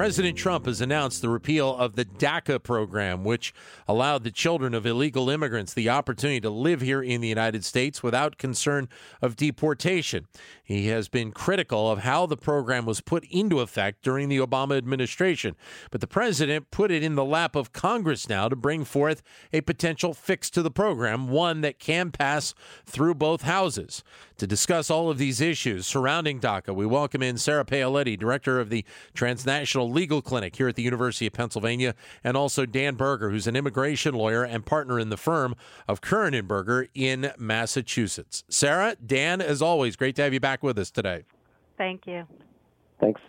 President Trump has announced the repeal of the DACA program, which allowed the children of illegal immigrants the opportunity to live here in the United States without concern of deportation. He has been critical of how the program was put into effect during the Obama administration, but the president put it in the lap of Congress now to bring forth a potential fix to the program, one that can pass through both houses. To discuss all of these issues surrounding DACA, we welcome in Sarah Paoletti, director of the Transnational Legal Clinic here at the University of Pennsylvania, and also Dan Berger, who's an immigration lawyer and partner in the firm of Curran and Berger in Massachusetts. Sarah, Dan, as always, great to have you back with us today. Thank you. Thanks.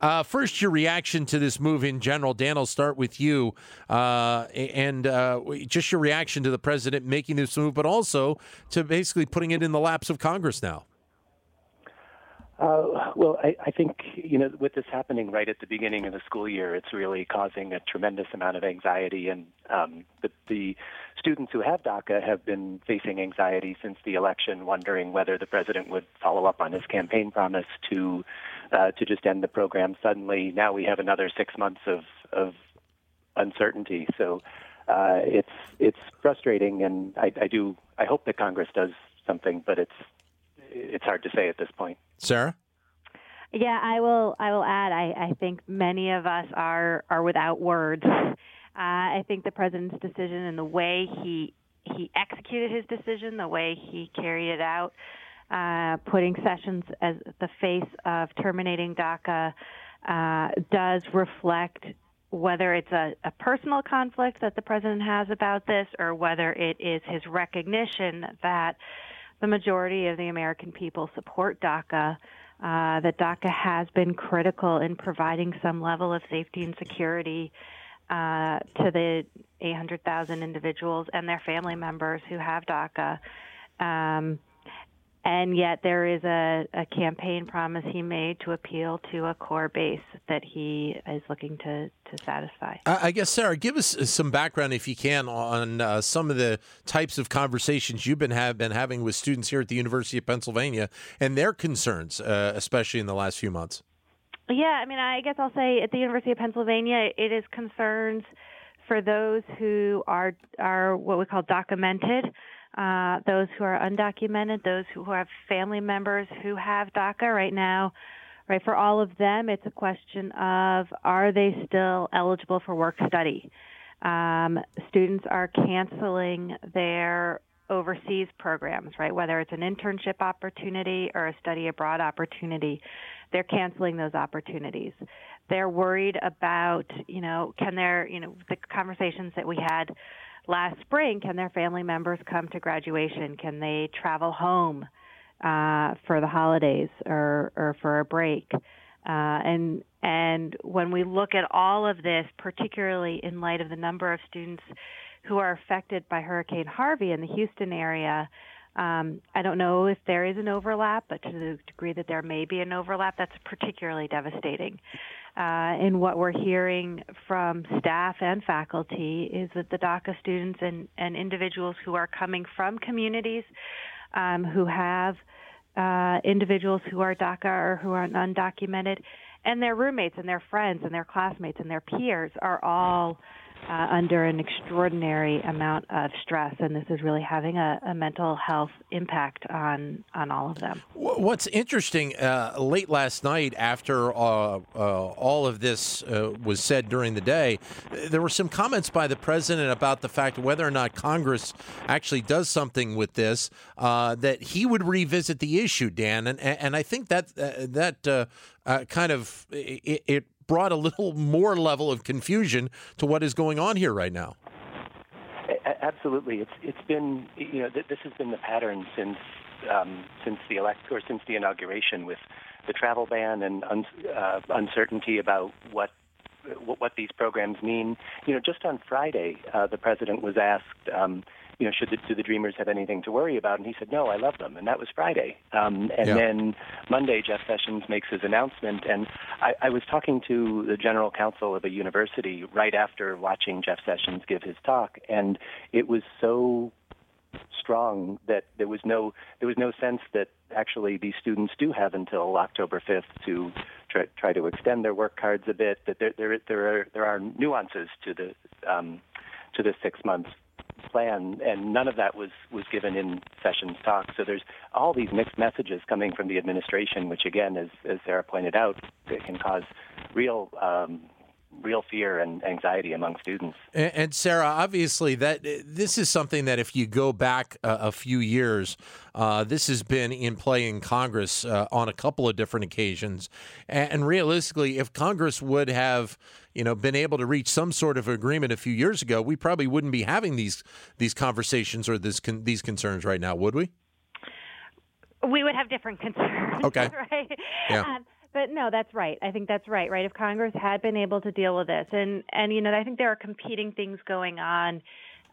Uh, first, your reaction to this move in general. Dan, I'll start with you. Uh, and uh, just your reaction to the president making this move, but also to basically putting it in the laps of Congress now. Uh, well, I, I think, you know, with this happening right at the beginning of the school year, it's really causing a tremendous amount of anxiety. And um, the, the students who have DACA have been facing anxiety since the election, wondering whether the president would follow up on his campaign promise to uh, to just end the program suddenly. Now we have another six months of, of uncertainty. So uh, it's it's frustrating, and I, I do I hope that Congress does something, but it's it's hard to say at this point. Sarah. Yeah, I will. I will add. I, I think many of us are are without words. Uh, I think the president's decision and the way he he executed his decision, the way he carried it out, uh, putting Sessions as the face of terminating DACA, uh, does reflect whether it's a, a, personal conflict that the president has about this or whether it is his recognition that the majority of the American people support DACA. Uh, that DACA has been critical in providing some level of safety and security uh, to the 800,000 individuals and their family members who have DACA. Um, and yet there is a, a, campaign promise he made to appeal to a core base that he is looking to, to satisfy. I guess, Sarah, give us some background, if you can, on uh, some of the types of conversations you've been, have been having with students here at the University of Pennsylvania and their concerns, uh, especially in the last few months. Yeah, I mean, I guess I'll say at the University of Pennsylvania, it is concerns for those who are are what we call documented uh, those who are undocumented, those who have family members who have DACA right now. Right, for all of them, it's a question of are they still eligible for work study? Um, students are canceling their overseas programs, right? Whether it's an internship opportunity or a study abroad opportunity, they're canceling those opportunities. They're worried about, you know, can there, you know, the conversations that we had last spring, can their family members come to graduation? Can they travel home uh, for the holidays or, or for a break? Uh, and and when we look at all of this, particularly in light of the number of students who are affected by Hurricane Harvey in the Houston area, um, I don't know if there is an overlap, but to the degree that there may be an overlap, that's particularly devastating. Uh, and what we're hearing from staff and faculty is that the DACA students and, and individuals who are coming from communities um, who have uh, individuals who are DACA or who are undocumented, and their roommates and their friends and their classmates and their peers are all uh, under an extraordinary amount of stress, and this is really having a, a mental health impact on on all of them. What's interesting, uh, late last night, after uh, uh all of this uh, was said during the day, there were some comments by the president about the fact whether or not Congress actually does something with this, uh, that he would revisit the issue, Dan, and and I think that that kind of it, it brought a little more level of confusion to what is going on here right now. Absolutely, it's it's been you know this has been the pattern since um, since the elect or since the inauguration with the travel ban and un, uh, uncertainty about what what these programs mean. You know, just on Friday, uh, the president was asked, um, you know, should the, do the Dreamers have anything to worry about? And he said, no, I love them. And that was Friday. Um, and Yeah. then Monday, Jeff Sessions makes his announcement. And I, I was talking to the general counsel of a university right after watching Jeff Sessions give his talk, and it was so strong that there was no there was no sense that actually these students do have until October 5th to try, try to extend their work cards a bit. That there there there are there are nuances to the um, to the six months plan, and none of that was was given in Sessions' talk. So there's all these mixed messages coming from the administration, which again, as as Sarah pointed out, it can cause real. Um, real fear and anxiety among students. And, and Sarah, obviously, that this is something that if you go back a, a few years, uh, this has been in play in Congress uh, on a couple of different occasions. And, and realistically, if Congress would have, you know, been able to reach some sort of agreement a few years ago, we probably wouldn't be having these these conversations or this con- these concerns right now, would we? we would have different concerns. Okay. right? Yeah. Um, but no, that's right. I think that's right. Right. If Congress had been able to deal with this, and and you know, I think there are competing things going on,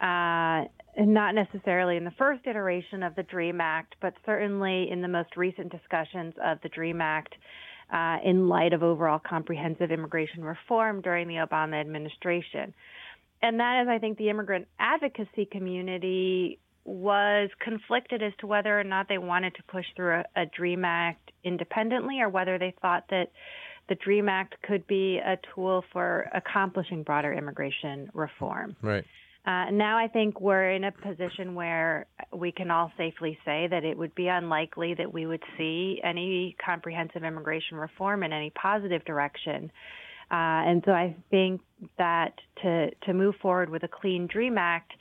uh, not necessarily in the first iteration of the Dream Act, but certainly in the most recent discussions of the Dream Act. Uh, in light of overall comprehensive immigration reform during the Obama administration. And that is, I think, the immigrant advocacy community was conflicted as to whether or not they wanted to push through a, a DREAM Act independently or whether they thought that the DREAM Act could be a tool for accomplishing broader immigration reform. Right. Uh, now I think we're in a position where we can all safely say that it would be unlikely that we would see any comprehensive immigration reform in any positive direction. Uh, and so I think that to to move forward with a clean Dream Act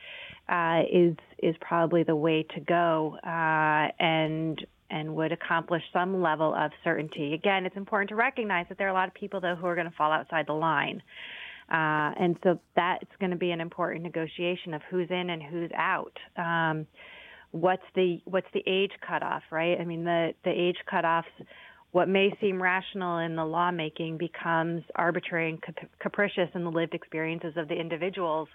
uh, is is probably the way to go, uh, and and would accomplish some level of certainty. Again, it's important to recognize that there are a lot of people though who are going to fall outside the line. Uh, and so that's going to be an important negotiation of who's in and who's out. Um, what's the what's the age cutoff, right? I mean, the the age cutoffs, what may seem rational in the lawmaking becomes arbitrary and cap- capricious in the lived experiences of the individuals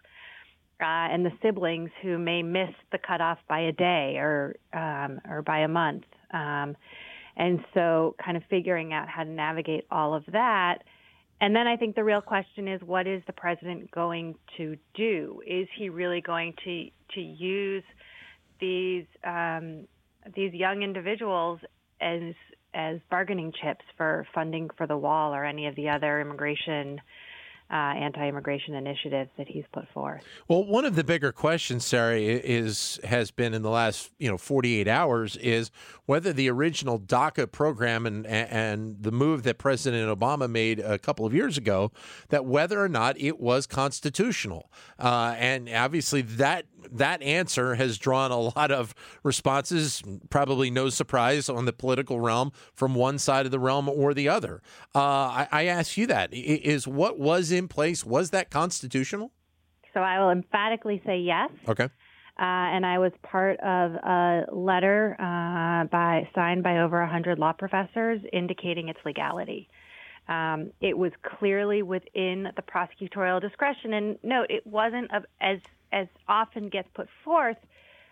uh, and the siblings who may miss the cutoff by a day or um, or by a month. Um, and so, kind of figuring out how to navigate all of that. And then I think the real question is what is the president going to do? Is he really going to to use these um, these young individuals as as bargaining chips for funding for the wall or any of the other immigration uh, anti-immigration initiatives that he's put forth? Well, one of the bigger questions, Sarah, is has been in the last you know 48 hours is whether the original DACA program and and the move that President Obama made a couple of years ago, that whether or not it was constitutional, uh, and obviously that that answer has drawn a lot of responses. Probably no surprise on the political realm from one side of the realm or the other. Uh, I, I ask you that is what was in place was that constitutional? So I will emphatically say yes. Okay. Uh, and I was part of a letter uh, by signed by over 100 law professors indicating its legality. Um, it was clearly within the prosecutorial discretion, and note it wasn't of, as as often gets put forth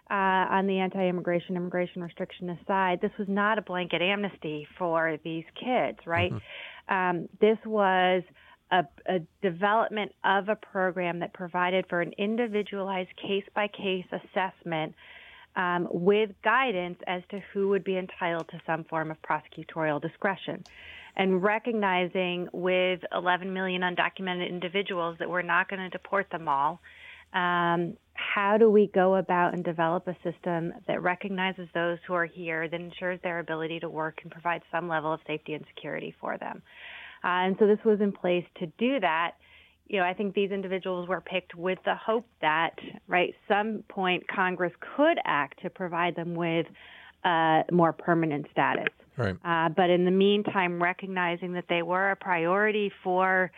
uh, on the anti-immigration immigration restriction aside. This was not a blanket amnesty for these kids, right? Um, this was a, a development of a program that provided for an individualized case by case assessment um, with guidance as to who would be entitled to some form of prosecutorial discretion. And recognizing with 11 million undocumented individuals that we're not going to deport them all, um, how do we go about and develop a system that recognizes those who are here, that ensures their ability to work and provide some level of safety and security for them? Uh, and so this was in place to do that. You know, I think these individuals were picked with the hope that, right, some point Congress could act to provide them with uh, more permanent status. Right. Uh, but in the meantime, recognizing that they were a priority for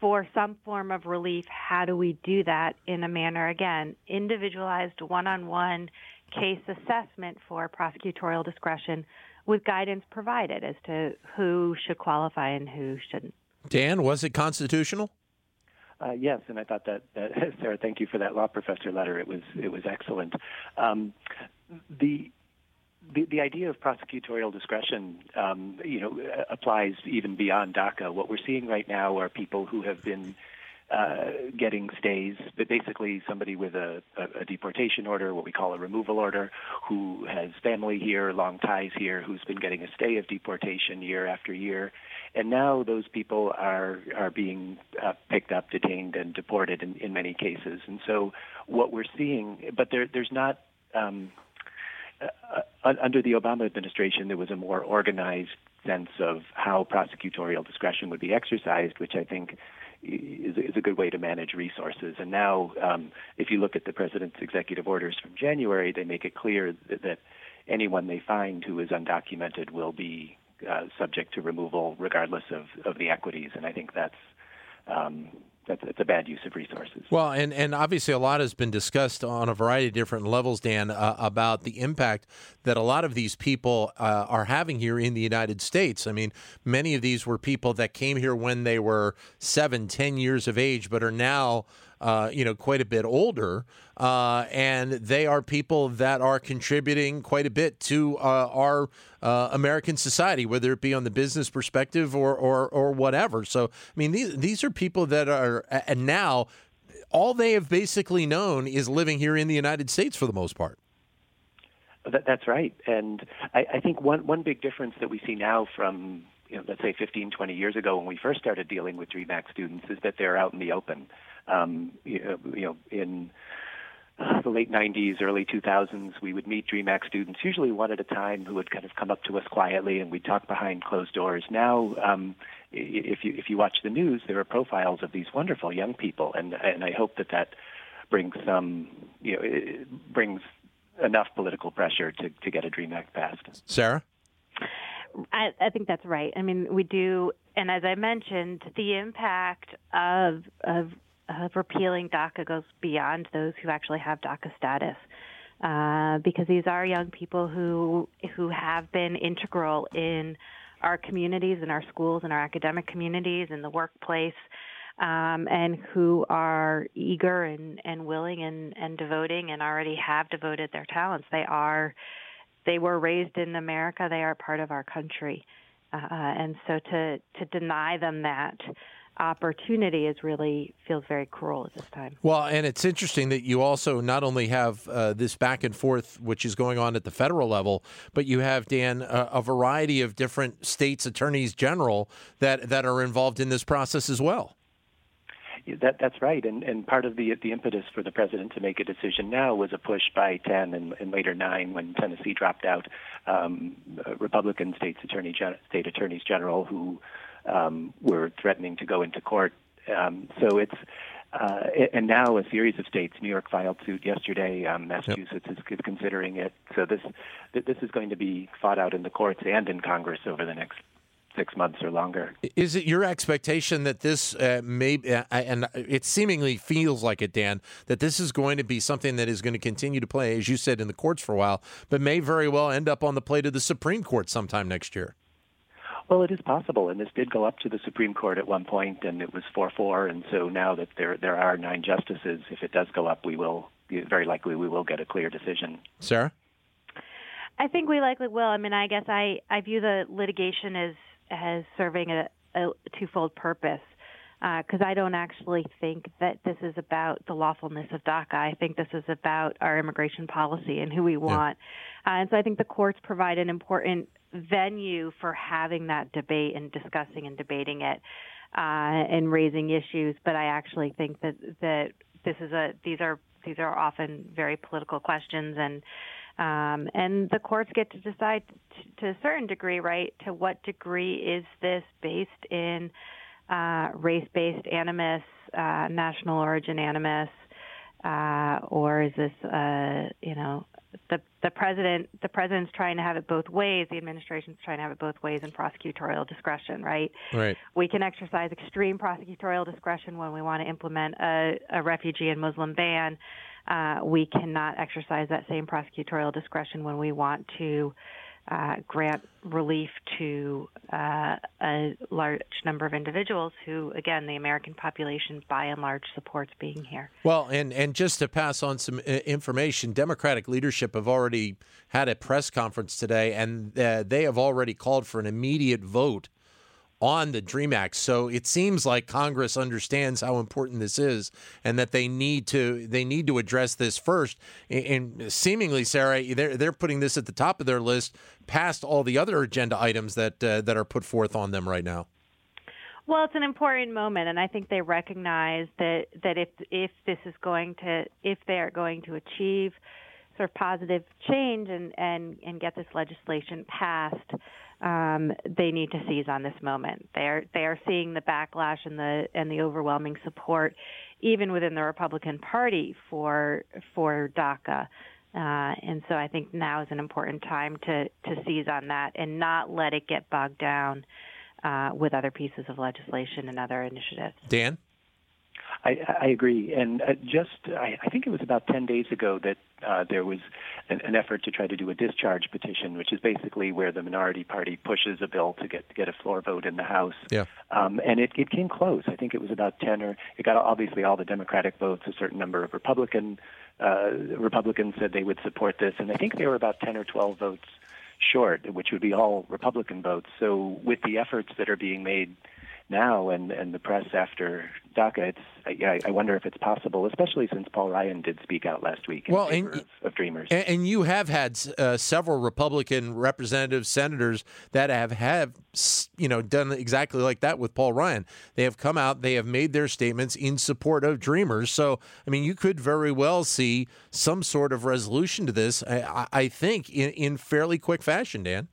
for some form of relief, how do we do that in a manner again individualized, one-on-one case assessment for prosecutorial discretion with guidance provided as to who should qualify and who shouldn't. Dan, was it constitutional? Uh, yes, and I thought that, that Sarah, thank you for that law professor letter. It was it was excellent. Um, the the, the idea of prosecutorial discretion, um, you know, applies even beyond DACA. What we're seeing right now are people who have been uh, getting stays, but basically somebody with a, a, a, deportation order, what we call a removal order, who has family here, long ties here, who's been getting a stay of deportation year after year, and now those people are are being uh, picked up, detained, and deported in, in many cases. And so what we're seeing, but there, there's not. Um, uh, under the Obama administration, there was a more organized sense of how prosecutorial discretion would be exercised, which I think is, is a good way to manage resources. And now, um, if you look at the president's executive orders from January, they make it clear that, that anyone they find who is undocumented will be uh, subject to removal regardless of, of the equities. And I think that's um, that's, a bad use of resources. Well, and, and obviously a lot has been discussed on a variety of different levels, Dan, uh, about the impact that a lot of these people uh, are having here in the United States. I mean, many of these were people that came here when they were seven, ten years of age, but are now uh, you know, quite a bit older, uh, and they are people that are contributing quite a bit to uh, our uh, American society, whether it be on the business perspective or or, or whatever. So, I mean, these these are people that are, and now all they have basically known is living here in the United States for the most part. That, that's right, and I, I think one one big difference that we see now from you know, let's say 15, 20 years ago when we first started dealing with DREAM Act students is that they're out in the open um, you know, in uh, the late 90s, early 2000s, we would meet DREAM Act students, usually one at a time, who would kind of come up to us quietly, and we'd talk behind closed doors. Now, um, if you if you watch the news, there are profiles of these wonderful young people, and and I hope that that brings some, you know, brings enough political pressure to to get a DREAM Act passed. Sarah. I, I think that's right. I mean, we do, and as I mentioned, the impact of of of repealing DACA goes beyond those who actually have DACA status. Uh, because these are young people who who have been integral in our communities, in our schools, in our academic communities, in the workplace, um, and who are eager and, and willing and, and devoting and already have devoted their talents. They are they were raised in America. They are part of our country, uh, and so to to deny them that opportunity is really feels very cruel at this time. Well, and it's interesting that you also not only have uh, this back and forth, which is going on at the federal level, but you have Dan a, a variety of different states' attorneys general that that are involved in this process as well. That, that's right, and, and part of the the impetus for the president to make a decision now was a push by ten and, and later nine when Tennessee dropped out, um, Republican states attorney state attorneys general who um, were threatening to go into court. Um, so it's uh, and now a series of states. New York filed suit yesterday. Um, Massachusetts yep. is, considering it. So this this is going to be fought out in the courts and in Congress over the next six months or longer. Is it your expectation that this uh, may, uh, and it seemingly feels like it, Dan, that this is going to be something that is going to continue to play, as you said, in the courts for a while, but may very well end up on the plate of the Supreme Court sometime next year? Well, it is possible, and this did go up to the Supreme Court at one point, and it was four-four. And so now that there there are nine justices, if it does go up, we will very likely we will get a clear decision. Sarah, I think we likely will. I mean, I guess I I view the litigation as as serving a, a twofold purpose because uh, I don't actually think that this is about the lawfulness of DACA. I think this is about our immigration policy and who we want. Yeah. Uh, and so I think the courts provide an important venue for having that debate and discussing and debating it uh, and raising issues. But I actually think that that this is a these are these are often very political questions and um, and the courts get to decide to, to a certain degree, right? To what degree is this based in uh, race-based animus, uh, national origin animus, uh, or is this, uh, you know, the the president the president's trying to have it both ways. The administration's trying to have it both ways in prosecutorial discretion, right? Right. We can exercise extreme prosecutorial discretion when we want to implement a, a refugee and Muslim ban. Uh, we cannot exercise that same prosecutorial discretion when we want to uh, grant relief to uh, a large number of individuals who, again, the American population by and large supports being here. Well, and, and just to pass on some uh, information, Democratic leadership have already had a press conference today, and uh, they have already called for an immediate vote on the Dream Act. So it seems like Congress understands how important this is, and that they need to they need to address this first. And seemingly, Sarah, they're they're putting this at the top of their list, past all the other agenda items that uh, that are put forth on them right now. Well, it's an important moment, and I think they recognize that that if if this is going to if they are going to achieve sort of positive change and and and get this legislation passed um, they need to seize on this moment. They are they are seeing the backlash and the and the overwhelming support, even within the Republican Party for for DACA. Uh, and so I think now is an important time to to seize on that and not let it get bogged down uh, with other pieces of legislation and other initiatives. Dan. I, I agree, and uh, just I, I think it was about ten days ago that uh, there was an, an effort to try to do a discharge petition, which is basically where the minority party pushes a bill to get to get a floor vote in the House. Yeah. Um, and it, it came close. I think it was about ten or it got obviously all the Democratic votes. A certain number of Republican uh, Republicans said they would support this, and I think they were about ten or twelve votes short, which would be all Republican votes. So with the efforts that are being made now and and the press after DACA, it's I, I wonder if it's possible, especially since Paul Ryan did speak out last week in well, favor and, of, of, Dreamers. And, and, you have had uh, several Republican representatives, senators that have have you know done exactly like that with Paul Ryan. They have come out, they have made their statements in support of Dreamers. So I mean, you could very well see some sort of resolution to this. I, I think in, in fairly quick fashion, Dan.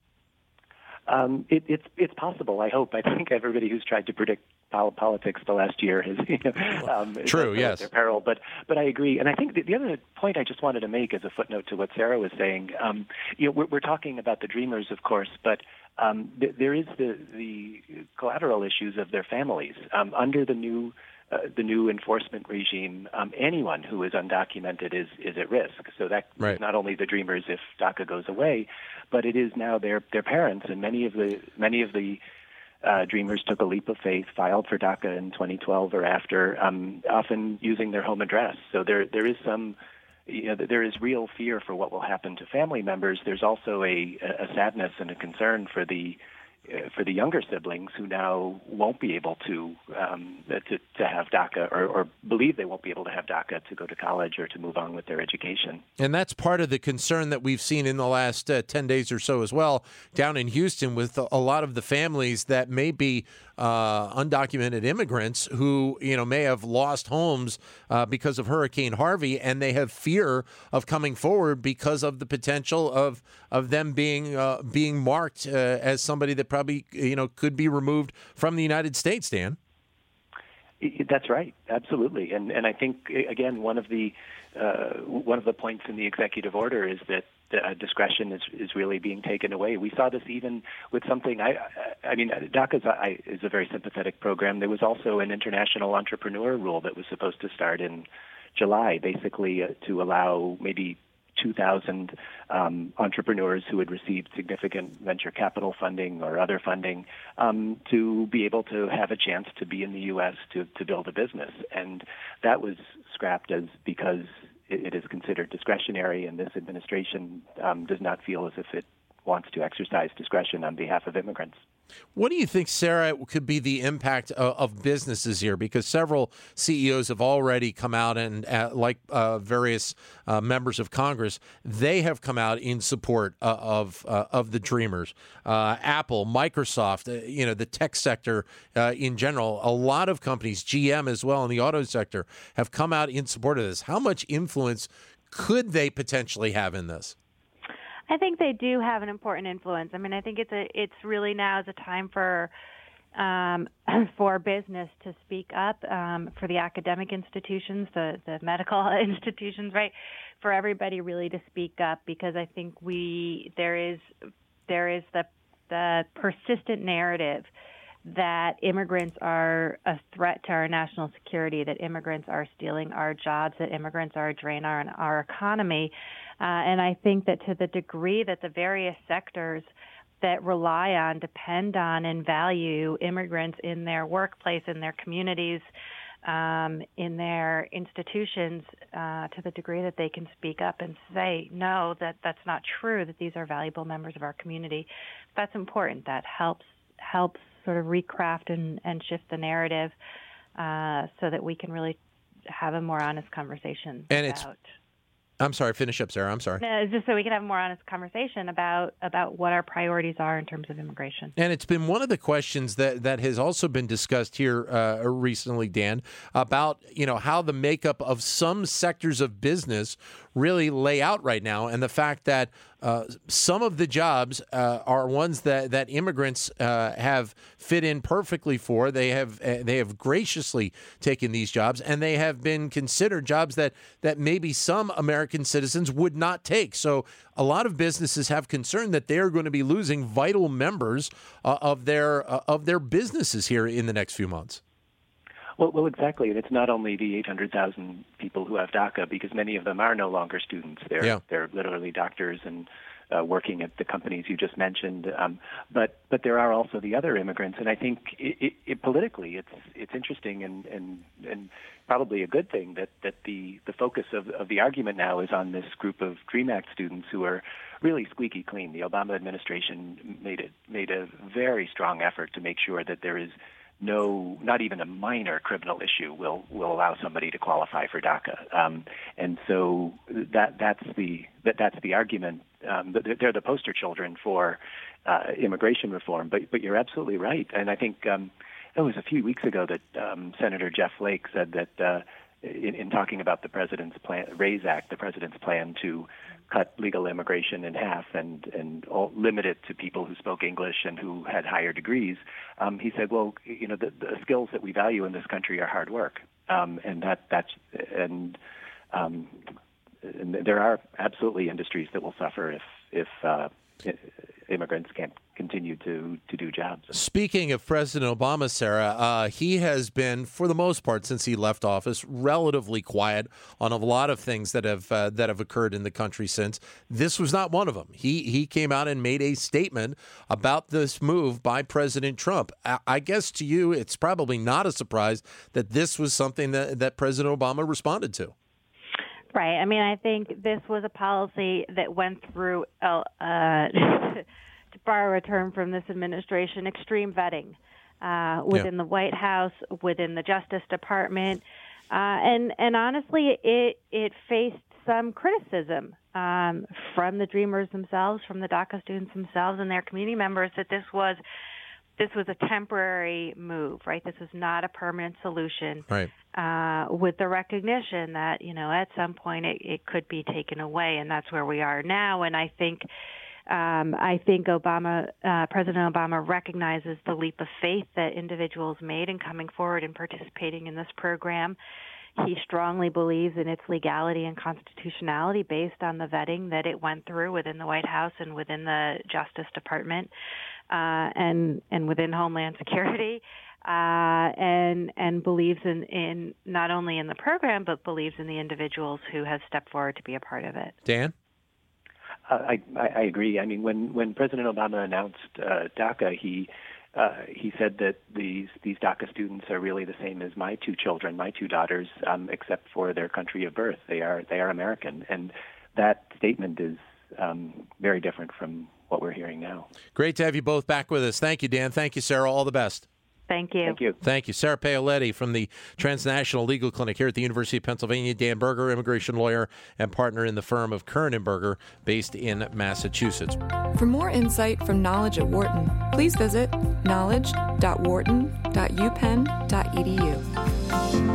Um, it, it's it's possible. I hope. I think everybody who's tried to predict politics the last year has you know, um, true. Yes, their peril. But but I agree, and I think the, the, other point I just wanted to make as a footnote to what Sarah was saying. Um, you know, we're, we're, talking about the dreamers, of course, but um, th- there is the the collateral issues of their families um, under the new uh, the new enforcement regime, um, anyone who is undocumented is is at risk. So that right. not only the dreamers if DACA goes away, but it is now their their parents and many of the many of the uh, dreamers took a leap of faith, filed for DACA in 2012 or after, um, often using their home address. So there there is some. You know, there is real fear for what will happen to family members. There's also a, a sadness and a concern for the for the younger siblings who now won't be able to um, to, to have DACA or, or, believe they won't be able to have DACA to go to college or to move on with their education. And that's part of the concern that we've seen in the last uh, 10 days or so as well down in Houston with a lot of the families that may be uh, undocumented immigrants who you know may have lost homes uh, because of Hurricane Harvey, and they have fear of coming forward because of the potential of of them being uh, being marked uh, as somebody that probably you know could be removed from the United States. Dan. That's right, absolutely, and and I think again one of the uh, one of the points in the executive order is that uh, discretion is is really being taken away. We saw this even with something. I I mean, DACA is a, is a very sympathetic program. There was also an international entrepreneur rule that was supposed to start in July, basically uh, to allow maybe 2,000 um, entrepreneurs who had received significant venture capital funding or other funding um, to be able to have a chance to be in the U.S. to, to build a business. And that was scrapped as because it, is considered discretionary, and this administration um, does not feel as if it wants to exercise discretion on behalf of immigrants. What do you think, Sarah, could be the impact of, of businesses here? Because several CEOs have already come out and, uh, like uh, various uh, members of Congress, they have come out in support uh, of uh, of the Dreamers. Uh, Apple, Microsoft, you know, the tech sector in general, a lot of companies, GM as well in the auto sector, have come out in support of this. How much influence could they potentially have in this? I think they do have an important influence. I mean, I think it's a it's really now is a time for um, for business to speak up, um, for the academic institutions, the the medical institutions, right? For everybody really to speak up because I think we there is there is the the persistent narrative that immigrants are a threat to our national security, that immigrants are stealing our jobs, that immigrants are a drain on our economy. Uh, and I think that to the degree that the various sectors that rely on, depend on, and value immigrants in their workplace, in their communities, um, in their institutions, uh, to the degree that they can speak up and say, no, that that's not true, that these are valuable members of our community. That's important. That helps helps sort of recraft and, and shift the narrative uh, so that we can really have a more honest conversation and about. I'm sorry. Finish up, Sarah. I'm sorry. No, just so we can have a more honest conversation about about what our priorities are in terms of immigration. And it's been one of the questions that that has also been discussed here uh, recently, Dan, about you know how the makeup of some sectors of business really lay out right now, and the fact that uh, some of the jobs uh, are ones that that immigrants uh, have fit in perfectly for. They have uh, they have graciously taken these jobs, and they have been considered jobs that that maybe some American citizens would not take. So a lot of businesses have concern that they are going to be losing vital members uh, of their uh, of their businesses here in the next few months. Well, well, exactly, and it's not only the 800,000 people who have DACA, because many of them are no longer students. They're Yeah. they're literally doctors and uh, working at the companies you just mentioned. Um, but but there are also the other immigrants, and I think it, it, it, politically, it's it's interesting and and and probably a good thing that that the the focus of of the argument now is on this group of Dream Act students who are really squeaky clean. The Obama administration made it made a very strong effort to make sure that there is no, not even a minor criminal issue will will allow somebody to qualify for DACA. Um, and so that that's the that that's the argument. Um, they're the poster children for uh, immigration reform. But but you're absolutely right. And I think um, it was a few weeks ago that um, Senator Jeff Flake said that. Uh, in, in talking about the president's plan, RAISE Act, the president's plan to cut legal immigration in half and and all, limit it to people who spoke English and who had higher degrees. Um, he said, well, you know, the, the skills that we value in this country are hard work, um, and that that's and, um, and there are absolutely industries that will suffer if if uh, immigrants can't continue to, to do jobs. Speaking of President Obama, Sarah, uh, he has been, for the most part, since he left office, relatively quiet on a lot of things that have uh, that have occurred in the country since. This was not one of them. He he came out and made a statement about this move by President Trump. I, I guess to you, it's probably not a surprise that this was something that, that President Obama responded to. Right. I mean, I think this was a policy that went through, uh, to borrow a term from this administration, extreme vetting uh, within yeah. the White House, within the Justice Department, uh, and and honestly, it it faced some criticism um, from the Dreamers themselves, from the DACA students themselves, and their community members that this was this was a temporary move, right? This was not a permanent solution. Right. Uh, with the recognition that you know at some point it, it could be taken away, and that's where we are now. And I think. Um, I think Obama, uh, President Obama recognizes the leap of faith that individuals made in coming forward and participating in this program. He strongly believes in its legality and constitutionality based on the vetting that it went through within the White House and within the Justice Department uh, and and within Homeland Security, uh, and and believes in, in not only in the program but believes in the individuals who have stepped forward to be a part of it. Dan. I, I agree. I mean, when when President Obama announced uh, DACA, he uh, he said that these these DACA students are really the same as my two children, my two daughters, um, except for their country of birth. They are they are American, and that statement is um, very different from what we're hearing now. Great to have you both back with us. Thank you, Dan. Thank you, Sarah. All the best. Thank you. Thank you. Thank you. Sarah Paoletti from the Transnational Legal Clinic here at the University of Pennsylvania. Dan Berger, immigration lawyer and partner in the firm of Curran and Berger, based in Massachusetts. For more insight from Knowledge at Wharton, please visit knowledge.wharton.upenn.edu.